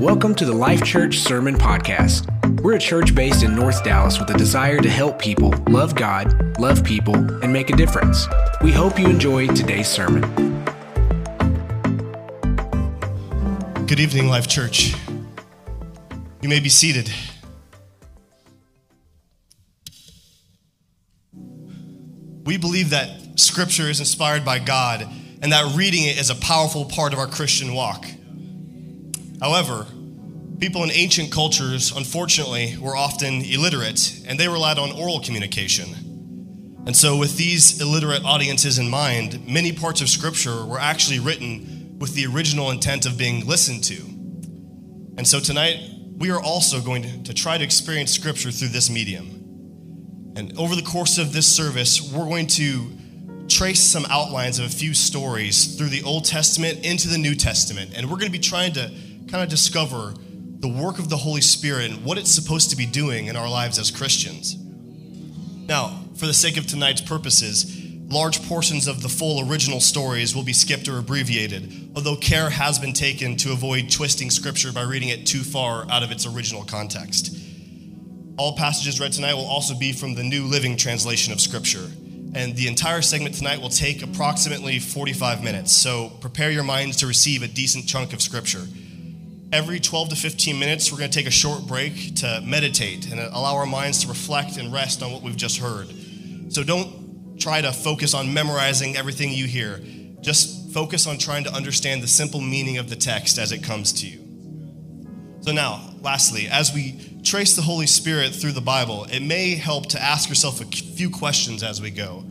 Welcome to the Life Church Sermon Podcast. We're a church based in North Dallas with a desire to help people love God, love people, and make a difference. We hope you enjoy today's sermon. Good evening, Life Church. You may be seated. We believe that Scripture is inspired by God and that reading it is a powerful part of our Christian walk. However, people in ancient cultures, unfortunately, were often illiterate and they relied on oral communication. And so, with these illiterate audiences in mind, many parts of Scripture were actually written with the original intent of being listened to. And so, tonight, we are also going to, try to experience Scripture through this medium. And over the course of this service, we're going to trace some outlines of a few stories through the Old Testament into the New Testament. And we're going to be trying to kind of discover the work of the Holy Spirit and what it's supposed to be doing in our lives as Christians. Now, for the sake of tonight's purposes, large portions of the full original stories will be skipped or abbreviated, although care has been taken to avoid twisting scripture by reading it too far out of its original context. All passages read tonight will also be from the New Living Translation of Scripture. And the entire segment tonight will take approximately 45 minutes, so prepare your minds to receive a decent chunk of Scripture. Every 12 to 15 minutes, we're going to take a short break to meditate and allow our minds to reflect and rest on what we've just heard. So don't try to focus on memorizing everything you hear. Just focus on trying to understand the simple meaning of the text as it comes to you. So, now, lastly, as we trace the Holy Spirit through the Bible, it may help to ask yourself a few questions as we go.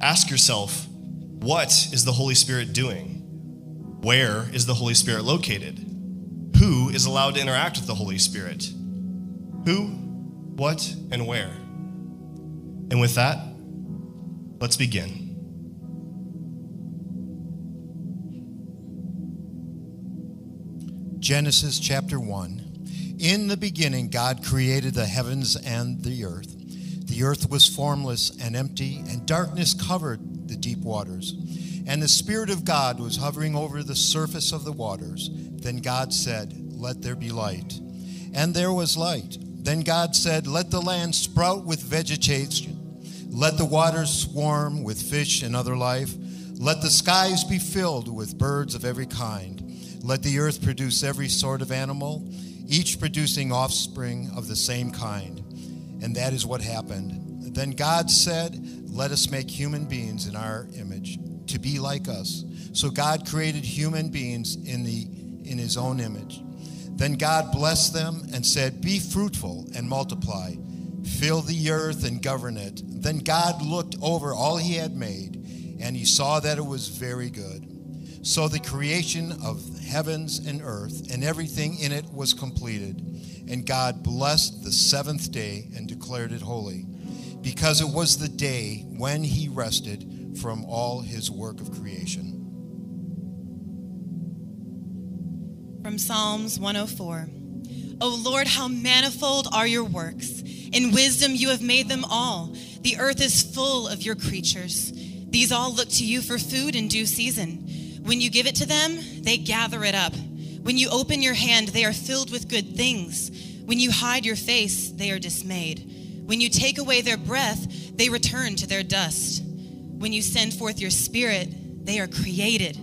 Ask yourself, what is the Holy Spirit doing? Where is the Holy Spirit located? Who is allowed to interact with the Holy Spirit? Who, what, and where? And with that, let's begin. Genesis chapter 1. In the beginning, God created the heavens and the earth. The earth was formless and empty, and darkness covered the deep waters. And the Spirit of God was hovering over the surface of the waters. Then God said, Let there be light. And there was light. Then God said, Let the land sprout with vegetation. Let the waters swarm with fish and other life. Let the skies be filled with birds of every kind. Let the earth produce every sort of animal, each producing offspring of the same kind. And that is what happened. Then God said, Let us make human beings in our image, to be like us. So God created human beings in, the, in his own image. Then God blessed them and said, Be fruitful and multiply, fill the earth and govern it. Then God looked over all he had made, and he saw that it was very good. So the creation of heavens and earth and everything in it was completed. And God blessed the seventh day and declared it holy, because it was the day when he rested from all his work of creation. From Psalms 104. O Lord, how manifold are your works! In wisdom you have made them all. The earth is full of your creatures. These all look to you for food in due season. When you give it to them, they gather it up. When you open your hand, they are filled with good things. When you hide your face, they are dismayed. When you take away their breath, they return to their dust. When you send forth your spirit, they are created,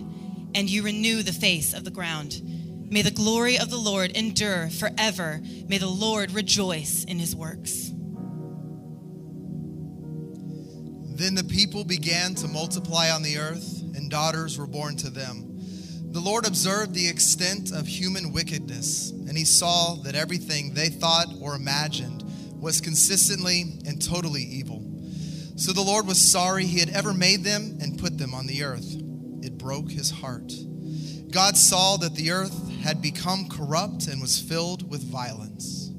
and you renew the face of the ground. May the glory of the Lord endure forever. May the Lord rejoice in his works. Then the people began to multiply on the earth, and daughters were born to them. The Lord observed the extent of human wickedness, and he saw that everything they thought or imagined was consistently and totally evil. So the Lord was sorry he had ever made them and put them on the earth. It broke his heart. God saw that the earth had become corrupt and was filled with violence.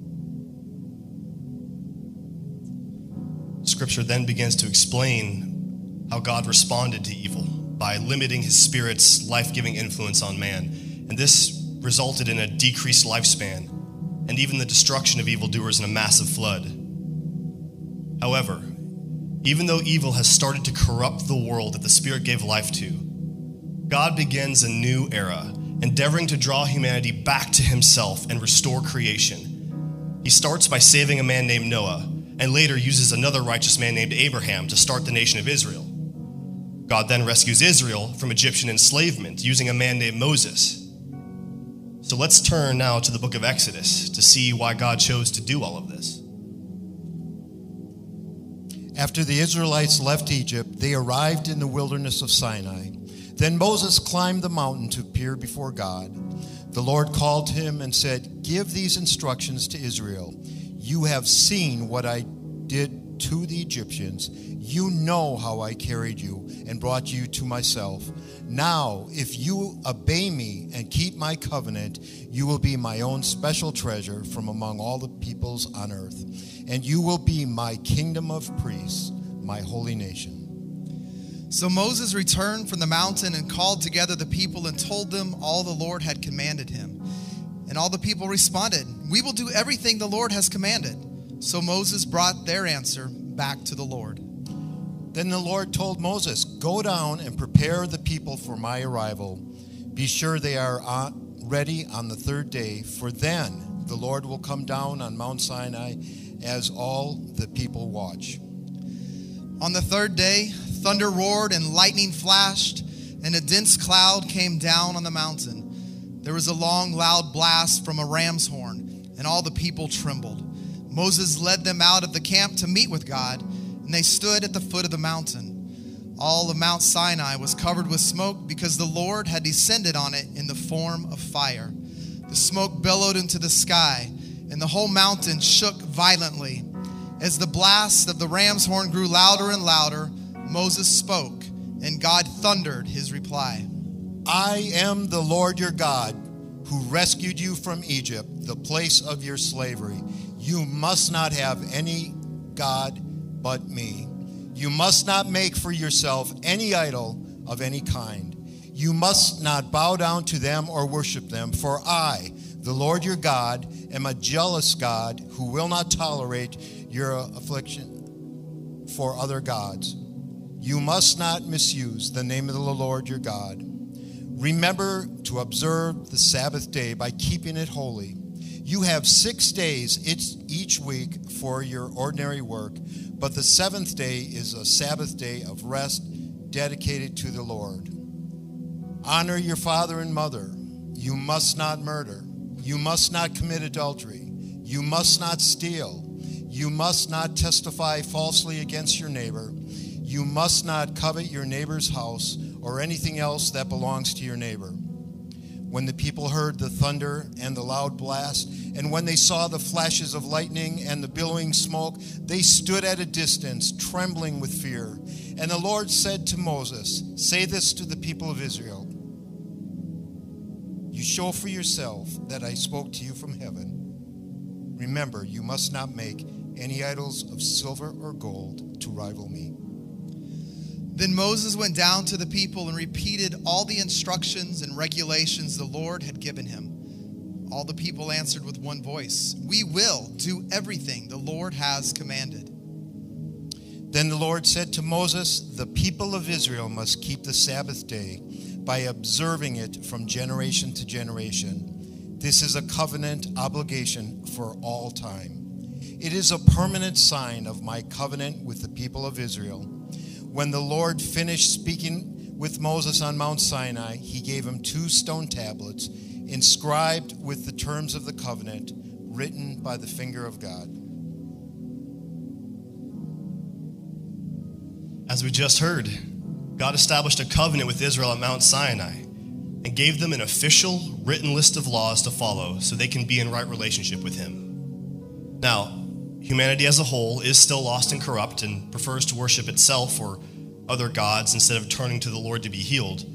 Scripture then begins to explain how God responded to evil by limiting his spirit's life giving influence on man. And this resulted in a decreased lifespan and even the destruction of evildoers in a massive flood. However, even though evil has started to corrupt the world that the Spirit gave life to, God begins a new era endeavoring to draw humanity back to himself and restore creation. He starts by saving a man named Noah and later uses another righteous man named Abraham to start the nation of Israel. God then rescues Israel from Egyptian enslavement using a man named Moses. So let's turn now to the book of Exodus to see why God chose to do all of this. After the Israelites left Egypt, they arrived in the wilderness of Sinai. Then Moses climbed the mountain to appear before God. The Lord called him and said, Give these instructions to Israel. You have seen what I did to the Egyptians. You know how I carried you and brought you to myself. Now, if you obey me and keep my covenant, you will be my own special treasure from among all the peoples on earth, and you will be my kingdom of priests, my holy nation. So Moses returned from the mountain and called together the people and told them all the Lord had commanded him. And all the people responded, We will do everything the Lord has commanded. So Moses brought their answer back to the Lord. Then the Lord told Moses, Go down and prepare the people for my arrival. Be sure they are uh, ready on the third day, for then the Lord will come down on Mount Sinai as all the people watch. On the third day, Thunder roared and lightning flashed, and a dense cloud came down on the mountain. There was a long, loud blast from a ram's horn, and all the people trembled. Moses led them out of the camp to meet with God, and they stood at the foot of the mountain. All of Mount Sinai was covered with smoke because the Lord had descended on it in the form of fire. The smoke billowed into the sky, and the whole mountain shook violently. As the blast of the ram's horn grew louder and louder, Moses spoke, and God thundered his reply I am the Lord your God who rescued you from Egypt, the place of your slavery. You must not have any God but me. You must not make for yourself any idol of any kind. You must not bow down to them or worship them, for I, the Lord your God, am a jealous God who will not tolerate your affliction for other gods. You must not misuse the name of the Lord your God. Remember to observe the Sabbath day by keeping it holy. You have six days each week for your ordinary work, but the seventh day is a Sabbath day of rest dedicated to the Lord. Honor your father and mother. You must not murder. You must not commit adultery. You must not steal. You must not testify falsely against your neighbor. You must not covet your neighbor's house or anything else that belongs to your neighbor. When the people heard the thunder and the loud blast, and when they saw the flashes of lightning and the billowing smoke, they stood at a distance, trembling with fear. And the Lord said to Moses, Say this to the people of Israel You show for yourself that I spoke to you from heaven. Remember, you must not make any idols of silver or gold to rival me. Then Moses went down to the people and repeated all the instructions and regulations the Lord had given him. All the people answered with one voice We will do everything the Lord has commanded. Then the Lord said to Moses, The people of Israel must keep the Sabbath day by observing it from generation to generation. This is a covenant obligation for all time. It is a permanent sign of my covenant with the people of Israel when the Lord finished speaking with Moses on Mount Sinai, he gave him two stone tablets inscribed with the terms of the covenant written by the finger of God. As we just heard, God established a covenant with Israel at Mount Sinai and gave them an official written list of laws to follow so they can be in right relationship with Him. Now, humanity as a whole is still lost and corrupt and prefers to worship itself or other gods instead of turning to the Lord to be healed.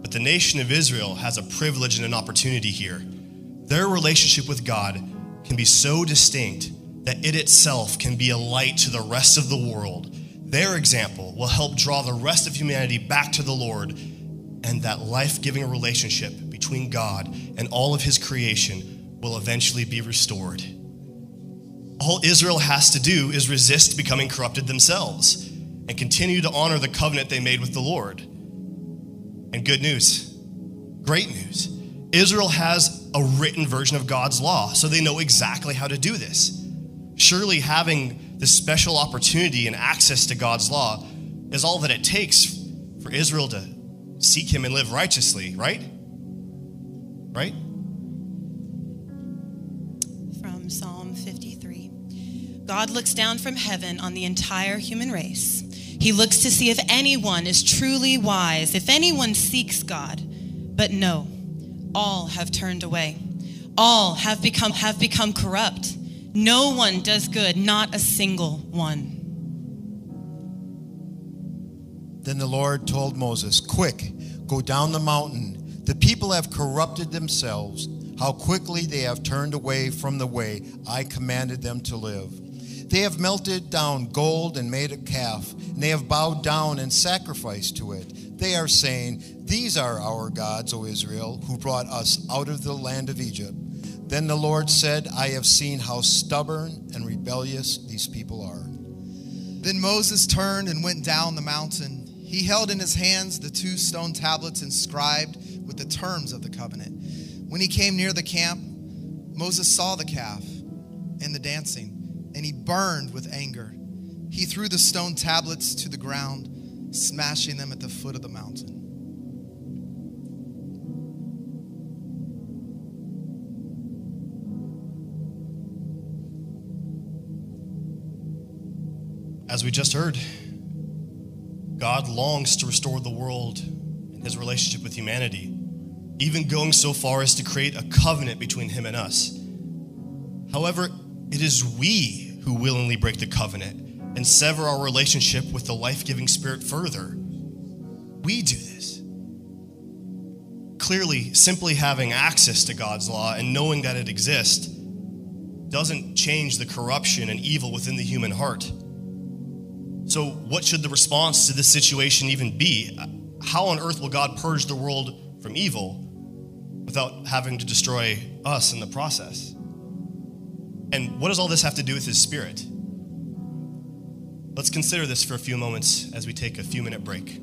But the nation of Israel has a privilege and an opportunity here. Their relationship with God can be so distinct that it itself can be a light to the rest of the world. Their example will help draw the rest of humanity back to the Lord, and that life giving relationship between God and all of His creation will eventually be restored. All Israel has to do is resist becoming corrupted themselves and continue to honor the covenant they made with the Lord. And good news Great news. Israel has a written version of God's law, so they know exactly how to do this. Surely having this special opportunity and access to God's law is all that it takes for Israel to seek Him and live righteously, right? Right? From Psalm 53 God looks down from heaven on the entire human race. He looks to see if anyone is truly wise, if anyone seeks God. But no, all have turned away. All have become have become corrupt. No one does good, not a single one. Then the Lord told Moses, Quick, go down the mountain. The people have corrupted themselves. How quickly they have turned away from the way I commanded them to live. They have melted down gold and made a calf, and they have bowed down and sacrificed to it. They are saying, These are our gods, O Israel, who brought us out of the land of Egypt. Then the Lord said, I have seen how stubborn and rebellious these people are. Then Moses turned and went down the mountain. He held in his hands the two stone tablets inscribed with the terms of the covenant. When he came near the camp, Moses saw the calf and the dancing, and he burned with anger. He threw the stone tablets to the ground, smashing them at the foot of the mountain. As we just heard, God longs to restore the world and his relationship with humanity, even going so far as to create a covenant between him and us. However, it is we who willingly break the covenant and sever our relationship with the life giving Spirit further. We do this. Clearly, simply having access to God's law and knowing that it exists doesn't change the corruption and evil within the human heart. So, what should the response to this situation even be? How on earth will God purge the world from evil without having to destroy us in the process? And what does all this have to do with His Spirit? Let's consider this for a few moments as we take a few minute break.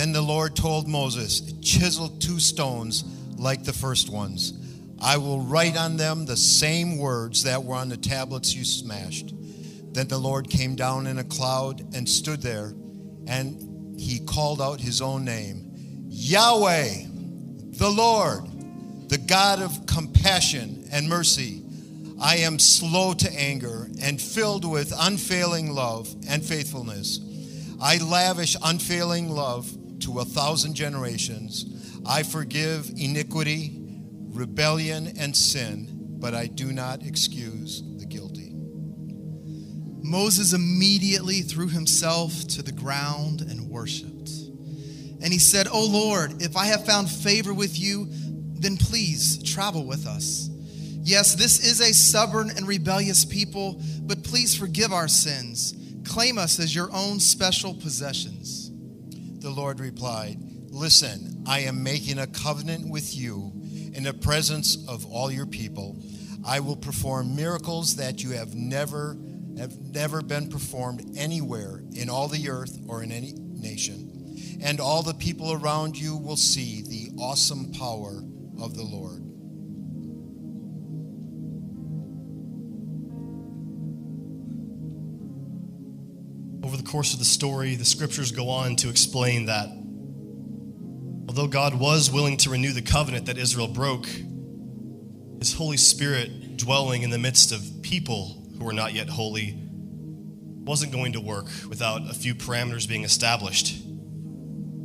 Then the Lord told Moses, Chisel two stones like the first ones. I will write on them the same words that were on the tablets you smashed. Then the Lord came down in a cloud and stood there, and he called out his own name Yahweh, the Lord, the God of compassion and mercy. I am slow to anger and filled with unfailing love and faithfulness. I lavish unfailing love to a thousand generations. I forgive iniquity, rebellion, and sin, but I do not excuse the guilty. Moses immediately threw himself to the ground and worshiped. And he said, O Lord, if I have found favor with you, then please travel with us. Yes, this is a stubborn and rebellious people, but please forgive our sins. Claim us as your own special possessions. The Lord replied, Listen, I am making a covenant with you in the presence of all your people. I will perform miracles that you have never have never been performed anywhere in all the earth or in any nation. And all the people around you will see the awesome power of the Lord. Course of the story, the scriptures go on to explain that although God was willing to renew the covenant that Israel broke, his Holy Spirit dwelling in the midst of people who were not yet holy wasn't going to work without a few parameters being established.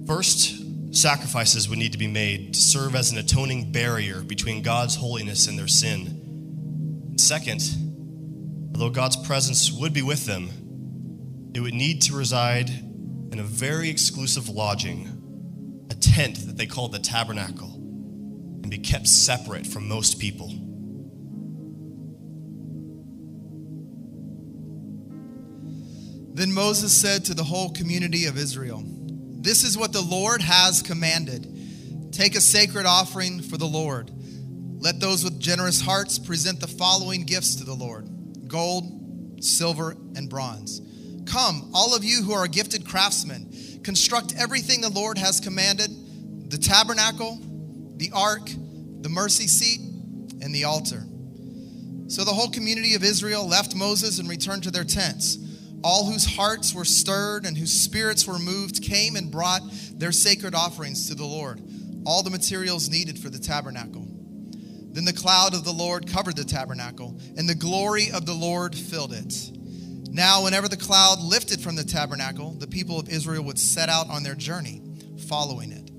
First, sacrifices would need to be made to serve as an atoning barrier between God's holiness and their sin. Second, although God's presence would be with them, it would need to reside in a very exclusive lodging, a tent that they called the tabernacle, and be kept separate from most people. Then Moses said to the whole community of Israel, This is what the Lord has commanded. Take a sacred offering for the Lord. Let those with generous hearts present the following gifts to the Lord gold, silver, and bronze. Come, all of you who are gifted craftsmen, construct everything the Lord has commanded the tabernacle, the ark, the mercy seat, and the altar. So the whole community of Israel left Moses and returned to their tents. All whose hearts were stirred and whose spirits were moved came and brought their sacred offerings to the Lord, all the materials needed for the tabernacle. Then the cloud of the Lord covered the tabernacle, and the glory of the Lord filled it. Now, whenever the cloud lifted from the tabernacle, the people of Israel would set out on their journey, following it.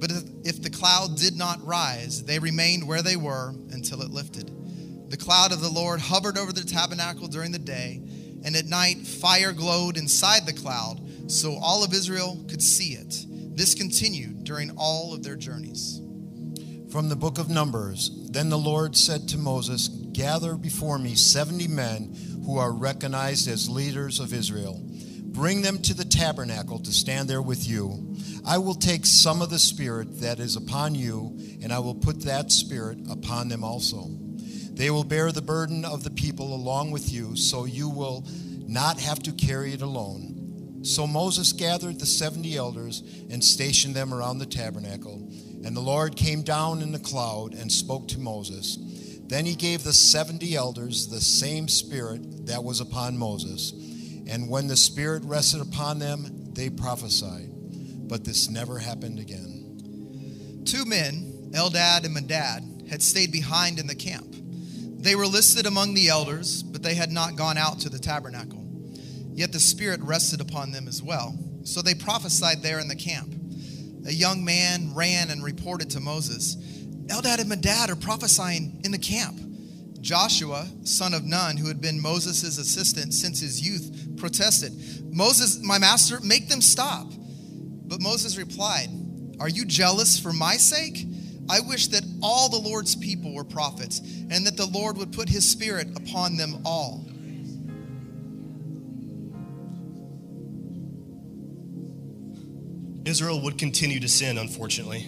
But if the cloud did not rise, they remained where they were until it lifted. The cloud of the Lord hovered over the tabernacle during the day, and at night fire glowed inside the cloud, so all of Israel could see it. This continued during all of their journeys. From the book of Numbers Then the Lord said to Moses, Gather before me 70 men who are recognized as leaders of Israel. Bring them to the tabernacle to stand there with you. I will take some of the Spirit that is upon you, and I will put that Spirit upon them also. They will bear the burden of the people along with you, so you will not have to carry it alone. So Moses gathered the 70 elders and stationed them around the tabernacle. And the Lord came down in the cloud and spoke to Moses. Then he gave the 70 elders the same spirit that was upon Moses. And when the spirit rested upon them, they prophesied. But this never happened again. Two men, Eldad and Medad, had stayed behind in the camp. They were listed among the elders, but they had not gone out to the tabernacle. Yet the Spirit rested upon them as well. So they prophesied there in the camp. A young man ran and reported to Moses Eldad and Medad are prophesying in the camp. Joshua, son of Nun, who had been Moses' assistant since his youth, protested, Moses, my master, make them stop. But Moses replied, Are you jealous for my sake? I wish that all the Lord's people were prophets, and that the Lord would put his spirit upon them all. Israel would continue to sin, unfortunately,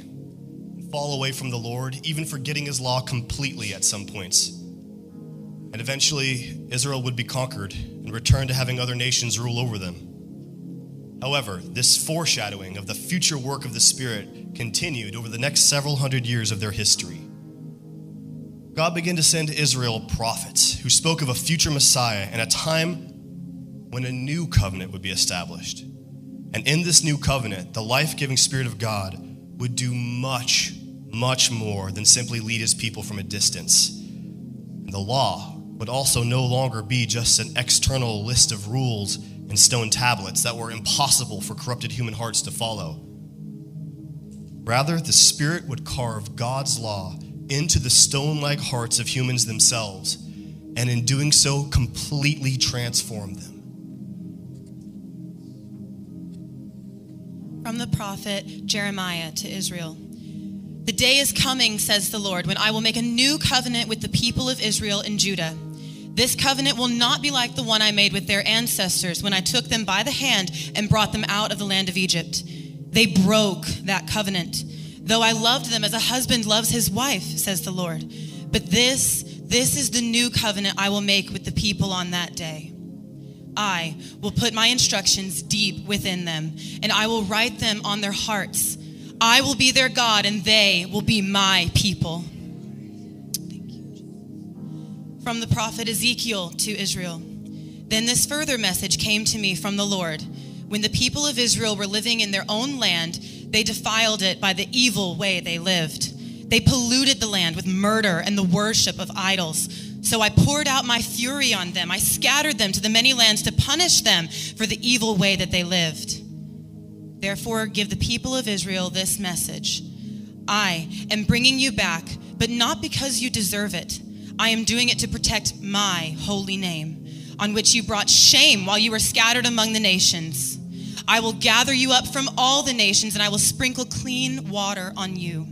fall away from the Lord, even forgetting his law completely at some points. And eventually, Israel would be conquered and return to having other nations rule over them. However, this foreshadowing of the future work of the Spirit continued over the next several hundred years of their history. God began to send Israel prophets who spoke of a future Messiah and a time when a new covenant would be established. And in this new covenant, the life giving Spirit of God would do much, much more than simply lead his people from a distance. And the law would also no longer be just an external list of rules and stone tablets that were impossible for corrupted human hearts to follow. Rather, the Spirit would carve God's law into the stone like hearts of humans themselves, and in doing so, completely transform them. From the prophet Jeremiah to Israel. The day is coming, says the Lord, when I will make a new covenant with the people of Israel and Judah. This covenant will not be like the one I made with their ancestors when I took them by the hand and brought them out of the land of Egypt. They broke that covenant, though I loved them as a husband loves his wife, says the Lord. But this, this is the new covenant I will make with the people on that day. I will put my instructions deep within them, and I will write them on their hearts. I will be their God, and they will be my people. From the prophet Ezekiel to Israel. Then this further message came to me from the Lord When the people of Israel were living in their own land, they defiled it by the evil way they lived. They polluted the land with murder and the worship of idols. So I poured out my fury on them. I scattered them to the many lands to punish them for the evil way that they lived. Therefore, give the people of Israel this message I am bringing you back, but not because you deserve it. I am doing it to protect my holy name, on which you brought shame while you were scattered among the nations. I will gather you up from all the nations, and I will sprinkle clean water on you,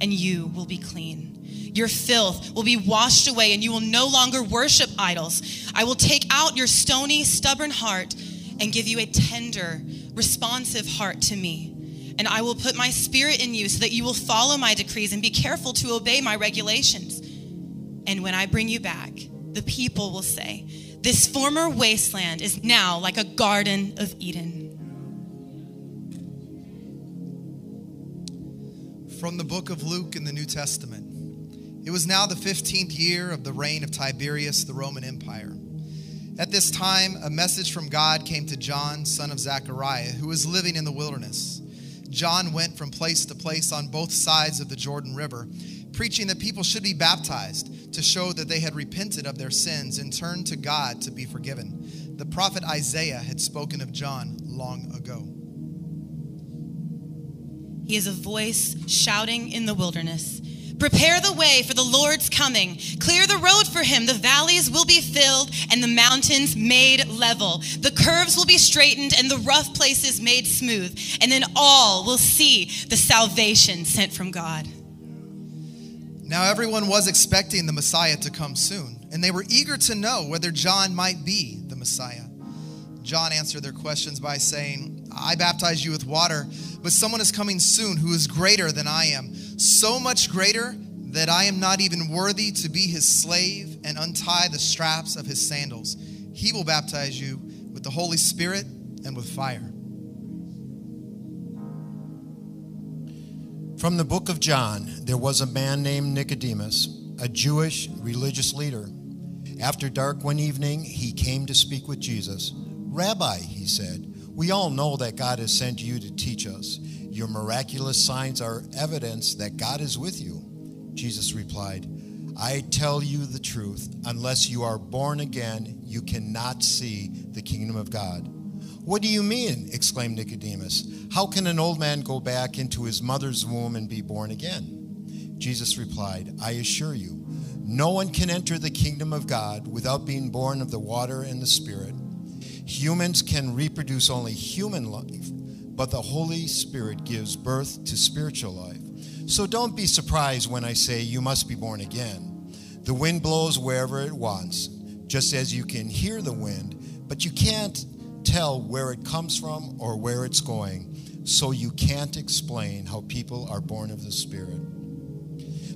and you will be clean. Your filth will be washed away, and you will no longer worship idols. I will take out your stony, stubborn heart and give you a tender, responsive heart to me. And I will put my spirit in you so that you will follow my decrees and be careful to obey my regulations. And when I bring you back, the people will say, This former wasteland is now like a garden of Eden. From the book of Luke in the New Testament. It was now the 15th year of the reign of Tiberius, the Roman Empire. At this time, a message from God came to John, son of Zechariah, who was living in the wilderness. John went from place to place on both sides of the Jordan River, preaching that people should be baptized to show that they had repented of their sins and turned to God to be forgiven. The prophet Isaiah had spoken of John long ago. He is a voice shouting in the wilderness. Prepare the way for the Lord's coming. Clear the road for him. The valleys will be filled and the mountains made level. The curves will be straightened and the rough places made smooth. And then all will see the salvation sent from God. Now, everyone was expecting the Messiah to come soon, and they were eager to know whether John might be the Messiah. John answered their questions by saying, I baptize you with water, but someone is coming soon who is greater than I am, so much greater that I am not even worthy to be his slave and untie the straps of his sandals. He will baptize you with the Holy Spirit and with fire. From the book of John, there was a man named Nicodemus, a Jewish religious leader. After dark one evening, he came to speak with Jesus. Rabbi, he said, we all know that God has sent you to teach us. Your miraculous signs are evidence that God is with you. Jesus replied, I tell you the truth, unless you are born again, you cannot see the kingdom of God. What do you mean? exclaimed Nicodemus. How can an old man go back into his mother's womb and be born again? Jesus replied, I assure you, no one can enter the kingdom of God without being born of the water and the Spirit. Humans can reproduce only human life, but the Holy Spirit gives birth to spiritual life. So don't be surprised when I say you must be born again. The wind blows wherever it wants, just as you can hear the wind, but you can't tell where it comes from or where it's going. So you can't explain how people are born of the Spirit.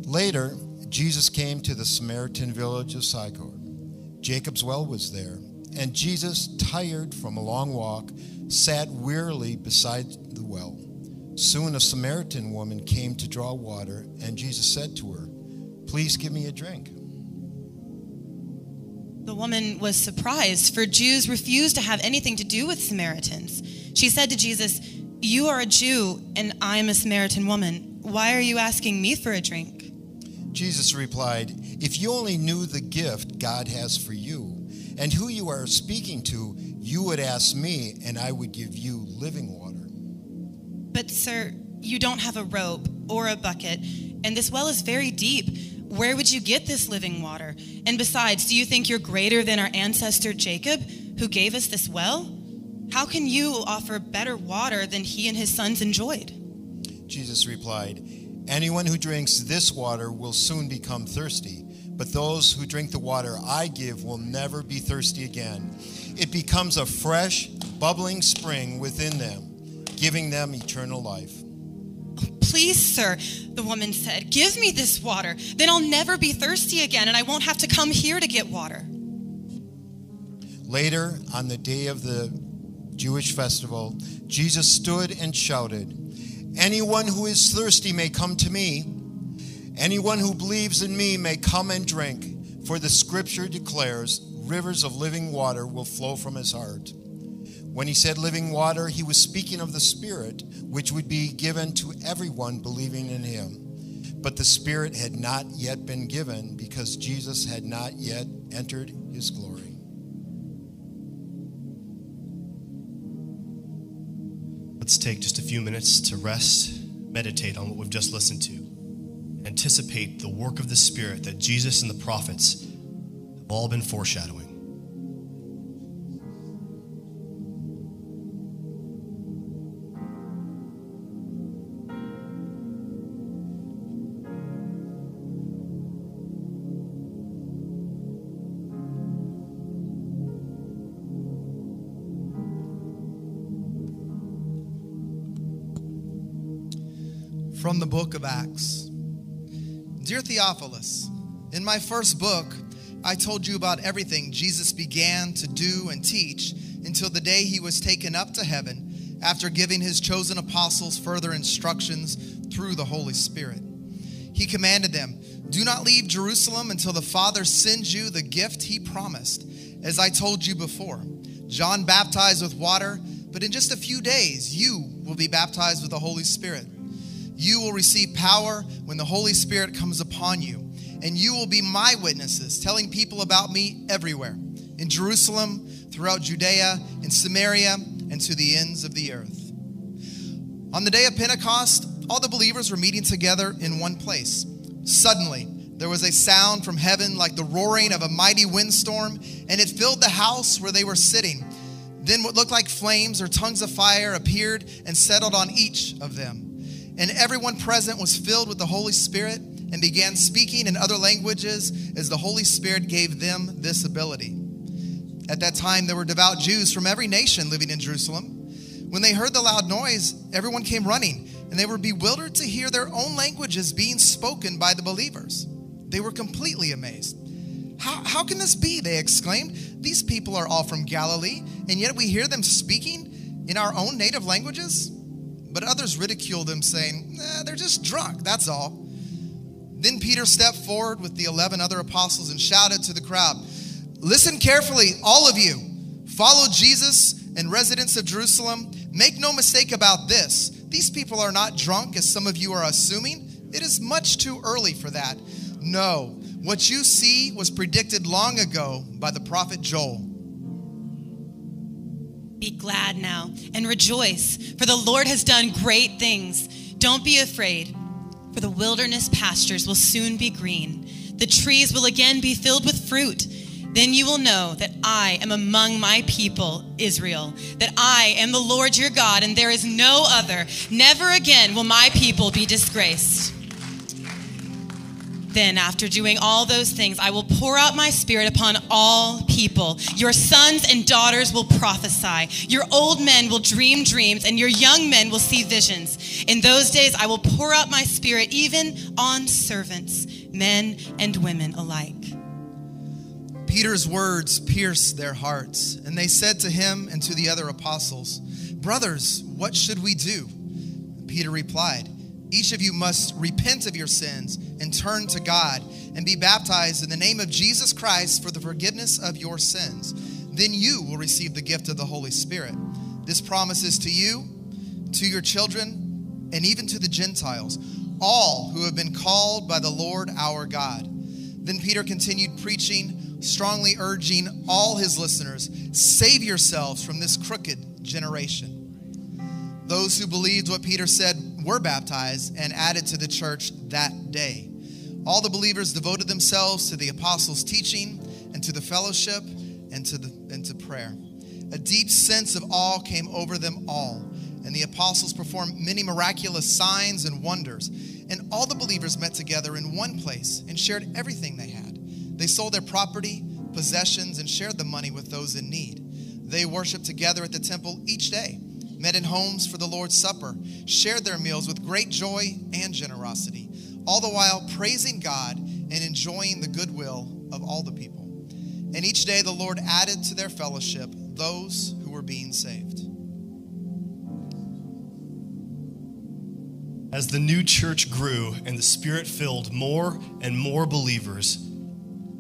Later, Jesus came to the Samaritan village of Sychar. Jacob's well was there, and Jesus, tired from a long walk, sat wearily beside the well. Soon a Samaritan woman came to draw water, and Jesus said to her, Please give me a drink. The woman was surprised, for Jews refused to have anything to do with Samaritans. She said to Jesus, You are a Jew, and I am a Samaritan woman. Why are you asking me for a drink? Jesus replied, If you only knew the gift God has for you and who you are speaking to, you would ask me, and I would give you living water. But, sir, you don't have a rope or a bucket, and this well is very deep. Where would you get this living water? And besides, do you think you're greater than our ancestor Jacob, who gave us this well? How can you offer better water than he and his sons enjoyed? Jesus replied, Anyone who drinks this water will soon become thirsty, but those who drink the water I give will never be thirsty again. It becomes a fresh, bubbling spring within them, giving them eternal life. Please, sir, the woman said, give me this water. Then I'll never be thirsty again, and I won't have to come here to get water. Later, on the day of the Jewish festival, Jesus stood and shouted, Anyone who is thirsty may come to me. Anyone who believes in me may come and drink, for the scripture declares rivers of living water will flow from his heart. When he said living water, he was speaking of the Spirit, which would be given to everyone believing in him. But the Spirit had not yet been given because Jesus had not yet entered his glory. Let's take just a few minutes to rest, meditate on what we've just listened to, anticipate the work of the Spirit that Jesus and the prophets have all been foreshadowing. From the book of Acts. Dear Theophilus, in my first book, I told you about everything Jesus began to do and teach until the day he was taken up to heaven after giving his chosen apostles further instructions through the Holy Spirit. He commanded them, Do not leave Jerusalem until the Father sends you the gift he promised, as I told you before. John baptized with water, but in just a few days you will be baptized with the Holy Spirit. You will receive power when the Holy Spirit comes upon you, and you will be my witnesses, telling people about me everywhere in Jerusalem, throughout Judea, in Samaria, and to the ends of the earth. On the day of Pentecost, all the believers were meeting together in one place. Suddenly, there was a sound from heaven like the roaring of a mighty windstorm, and it filled the house where they were sitting. Then what looked like flames or tongues of fire appeared and settled on each of them. And everyone present was filled with the Holy Spirit and began speaking in other languages as the Holy Spirit gave them this ability. At that time, there were devout Jews from every nation living in Jerusalem. When they heard the loud noise, everyone came running, and they were bewildered to hear their own languages being spoken by the believers. They were completely amazed. How, how can this be? They exclaimed. These people are all from Galilee, and yet we hear them speaking in our own native languages? But others ridiculed them, saying, eh, They're just drunk, that's all. Then Peter stepped forward with the 11 other apostles and shouted to the crowd, Listen carefully, all of you. Follow Jesus and residents of Jerusalem. Make no mistake about this. These people are not drunk, as some of you are assuming. It is much too early for that. No, what you see was predicted long ago by the prophet Joel. Be glad now and rejoice, for the Lord has done great things. Don't be afraid, for the wilderness pastures will soon be green. The trees will again be filled with fruit. Then you will know that I am among my people, Israel, that I am the Lord your God, and there is no other. Never again will my people be disgraced. Then, after doing all those things, I will pour out my spirit upon all people. Your sons and daughters will prophesy. Your old men will dream dreams, and your young men will see visions. In those days, I will pour out my spirit even on servants, men and women alike. Peter's words pierced their hearts, and they said to him and to the other apostles, Brothers, what should we do? Peter replied, each of you must repent of your sins and turn to God and be baptized in the name of Jesus Christ for the forgiveness of your sins. Then you will receive the gift of the Holy Spirit. This promise is to you, to your children, and even to the Gentiles, all who have been called by the Lord our God. Then Peter continued preaching, strongly urging all his listeners save yourselves from this crooked generation. Those who believed what Peter said were baptized and added to the church that day. All the believers devoted themselves to the apostles' teaching and to the fellowship and to, the, and to prayer. A deep sense of awe came over them all, and the apostles performed many miraculous signs and wonders. And all the believers met together in one place and shared everything they had. They sold their property, possessions, and shared the money with those in need. They worshiped together at the temple each day met in homes for the Lord's Supper, shared their meals with great joy and generosity, all the while praising God and enjoying the goodwill of all the people. And each day the Lord added to their fellowship those who were being saved. As the new church grew and the Spirit filled more and more believers,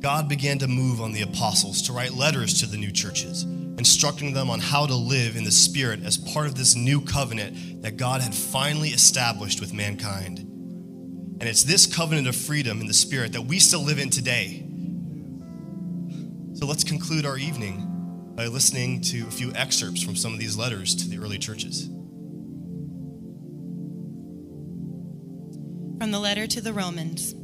God began to move on the apostles to write letters to the new churches instructing them on how to live in the Spirit as part of this new covenant that God had finally established with mankind. And it's this covenant of freedom in the Spirit that we still live in today. So let's conclude our evening by listening to a few excerpts from some of these letters to the early churches. From the letter to the Romans.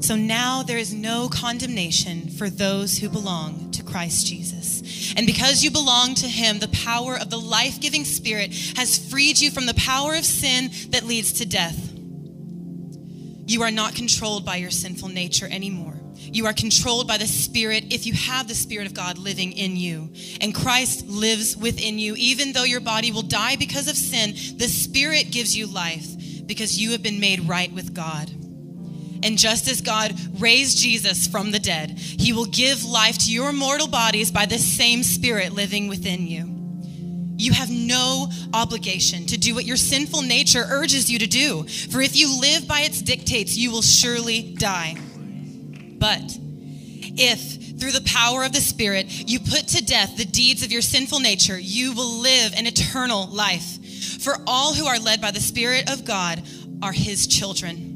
So now there is no condemnation for those who belong to Christ Jesus. And because you belong to him, the power of the life giving Spirit has freed you from the power of sin that leads to death. You are not controlled by your sinful nature anymore. You are controlled by the Spirit if you have the Spirit of God living in you. And Christ lives within you. Even though your body will die because of sin, the Spirit gives you life because you have been made right with God. And just as God raised Jesus from the dead, he will give life to your mortal bodies by the same Spirit living within you. You have no obligation to do what your sinful nature urges you to do, for if you live by its dictates, you will surely die. But if through the power of the Spirit you put to death the deeds of your sinful nature, you will live an eternal life. For all who are led by the Spirit of God are his children.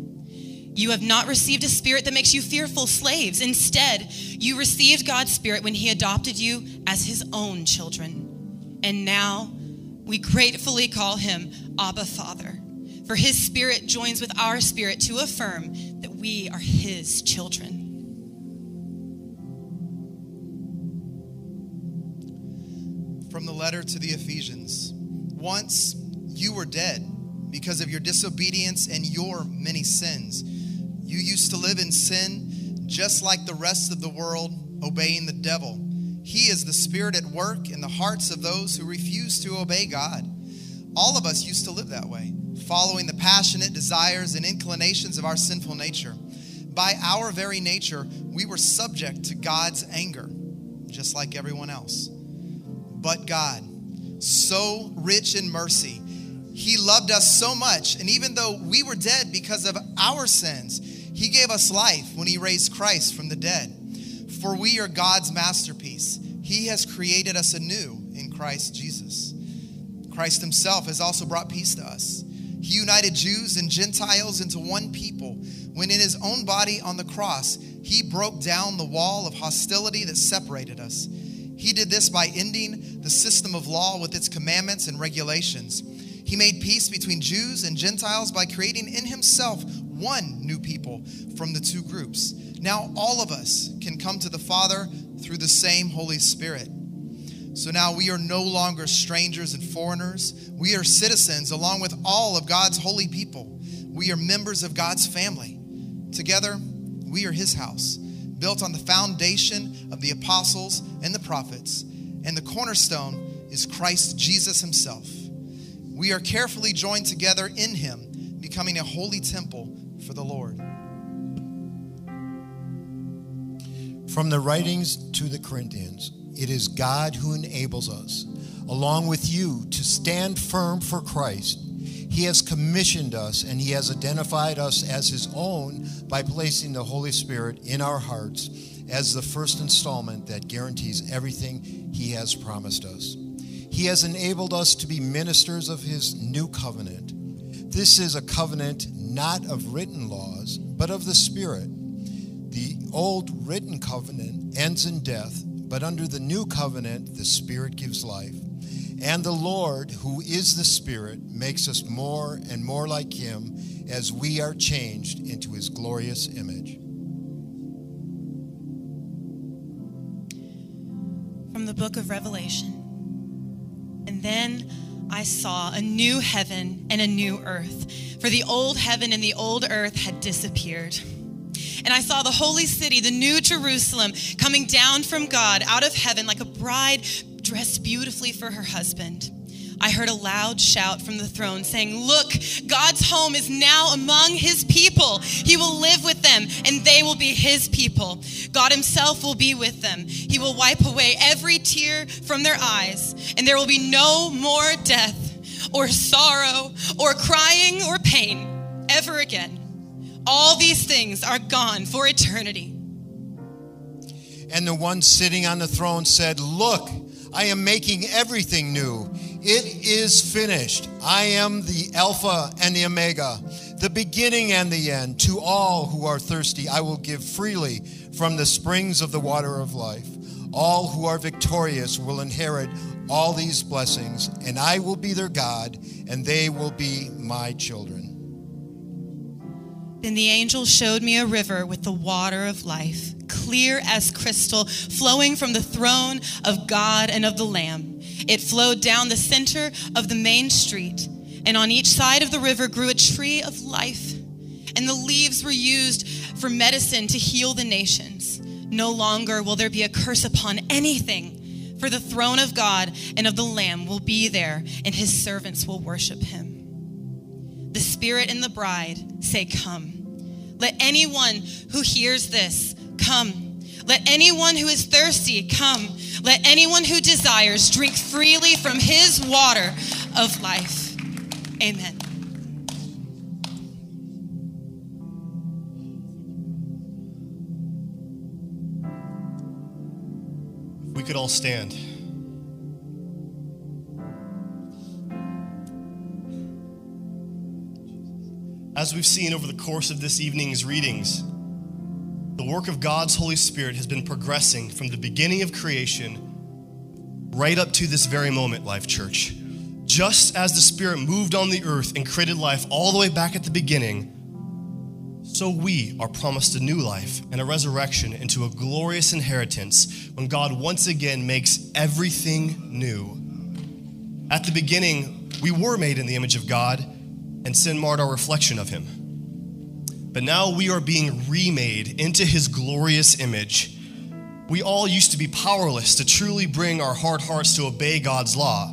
You have not received a spirit that makes you fearful slaves. Instead, you received God's Spirit when He adopted you as His own children. And now we gratefully call Him Abba Father. For His Spirit joins with our spirit to affirm that we are His children. From the letter to the Ephesians Once you were dead because of your disobedience and your many sins. You used to live in sin just like the rest of the world, obeying the devil. He is the spirit at work in the hearts of those who refuse to obey God. All of us used to live that way, following the passionate desires and inclinations of our sinful nature. By our very nature, we were subject to God's anger, just like everyone else. But God, so rich in mercy, He loved us so much, and even though we were dead because of our sins, He gave us life when He raised Christ from the dead. For we are God's masterpiece. He has created us anew in Christ Jesus. Christ Himself has also brought peace to us. He united Jews and Gentiles into one people when, in His own body on the cross, He broke down the wall of hostility that separated us. He did this by ending the system of law with its commandments and regulations. He made peace between Jews and Gentiles by creating in himself one new people from the two groups. Now all of us can come to the Father through the same Holy Spirit. So now we are no longer strangers and foreigners. We are citizens along with all of God's holy people. We are members of God's family. Together, we are his house built on the foundation of the apostles and the prophets, and the cornerstone is Christ Jesus himself. We are carefully joined together in him, becoming a holy temple for the Lord. From the writings to the Corinthians, it is God who enables us, along with you, to stand firm for Christ. He has commissioned us and He has identified us as His own by placing the Holy Spirit in our hearts as the first installment that guarantees everything He has promised us. He has enabled us to be ministers of His new covenant. This is a covenant not of written laws, but of the Spirit. The old written covenant ends in death, but under the new covenant, the Spirit gives life. And the Lord, who is the Spirit, makes us more and more like Him as we are changed into His glorious image. From the book of Revelation. And then I saw a new heaven and a new earth, for the old heaven and the old earth had disappeared. And I saw the holy city, the new Jerusalem, coming down from God out of heaven like a bride dressed beautifully for her husband. I heard a loud shout from the throne saying, Look, God's home is now among his people. He will live with them, and they will be his people. God himself will be with them. He will wipe away every tear from their eyes, and there will be no more death, or sorrow, or crying, or pain ever again. All these things are gone for eternity. And the one sitting on the throne said, Look, I am making everything new. It is finished. I am the Alpha and the Omega, the beginning and the end. To all who are thirsty, I will give freely from the springs of the water of life. All who are victorious will inherit all these blessings, and I will be their God, and they will be my children. Then the angel showed me a river with the water of life, clear as crystal, flowing from the throne of God and of the Lamb. It flowed down the center of the main street, and on each side of the river grew a tree of life, and the leaves were used for medicine to heal the nations. No longer will there be a curse upon anything, for the throne of God and of the Lamb will be there, and his servants will worship him. The Spirit and the bride say, Come. Let anyone who hears this come. Let anyone who is thirsty come. Let anyone who desires drink freely from his water of life. Amen. Could all stand. As we've seen over the course of this evening's readings, the work of God's Holy Spirit has been progressing from the beginning of creation right up to this very moment, Life Church. Just as the Spirit moved on the earth and created life all the way back at the beginning, so we are promised a new life and a resurrection into a glorious inheritance when God once again makes everything new. At the beginning, we were made in the image of God, and sin marred our reflection of Him. But now we are being remade into His glorious image. We all used to be powerless to truly bring our hard hearts to obey God's law.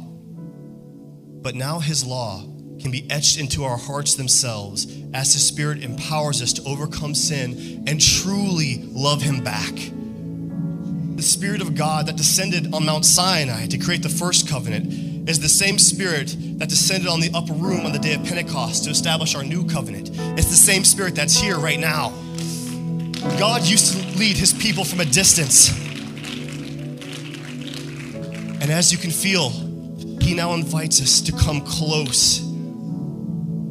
But now His law can be etched into our hearts themselves as the Spirit empowers us to overcome sin and truly love Him back. The Spirit of God that descended on Mount Sinai to create the first covenant is the same Spirit that descended on the upper room on the day of Pentecost to establish our new covenant. It's the same Spirit that's here right now. God used to lead His people from a distance. And as you can feel, He now invites us to come close.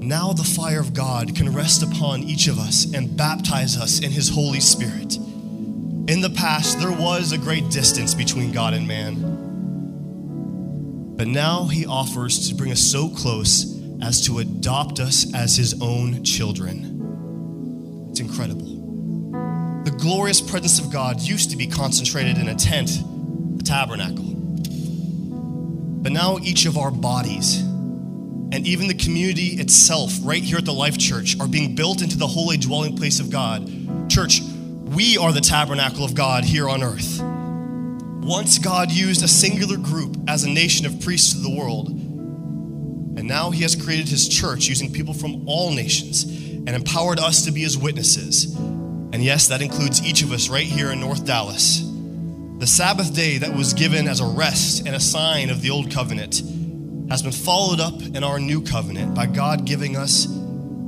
Now the fire of God can rest upon each of us and baptize us in His Holy Spirit. In the past, there was a great distance between God and man. But now he offers to bring us so close as to adopt us as his own children. It's incredible. The glorious presence of God used to be concentrated in a tent, a tabernacle. But now each of our bodies, and even the community itself, right here at the Life Church, are being built into the holy dwelling place of God. Church, we are the tabernacle of God here on earth. Once God used a singular group as a nation of priests to the world, and now He has created His church using people from all nations and empowered us to be His witnesses. And yes, that includes each of us right here in North Dallas. The Sabbath day that was given as a rest and a sign of the old covenant has been followed up in our new covenant by God giving us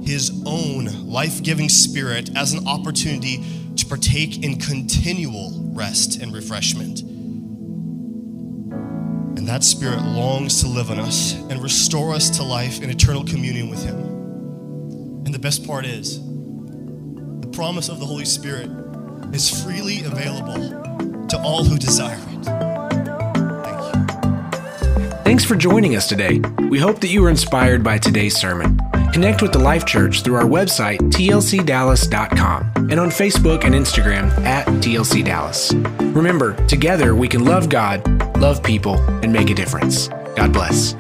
His own life giving spirit as an opportunity to partake in continual rest and refreshment. And that Spirit longs to live in us and restore us to life in eternal communion with Him. And the best part is, the promise of the Holy Spirit is freely available to all who desire Thanks for joining us today. We hope that you were inspired by today's sermon. Connect with the Life Church through our website, tlcdallas.com, and on Facebook and Instagram at tlcdallas. Remember, together we can love God, love people, and make a difference. God bless.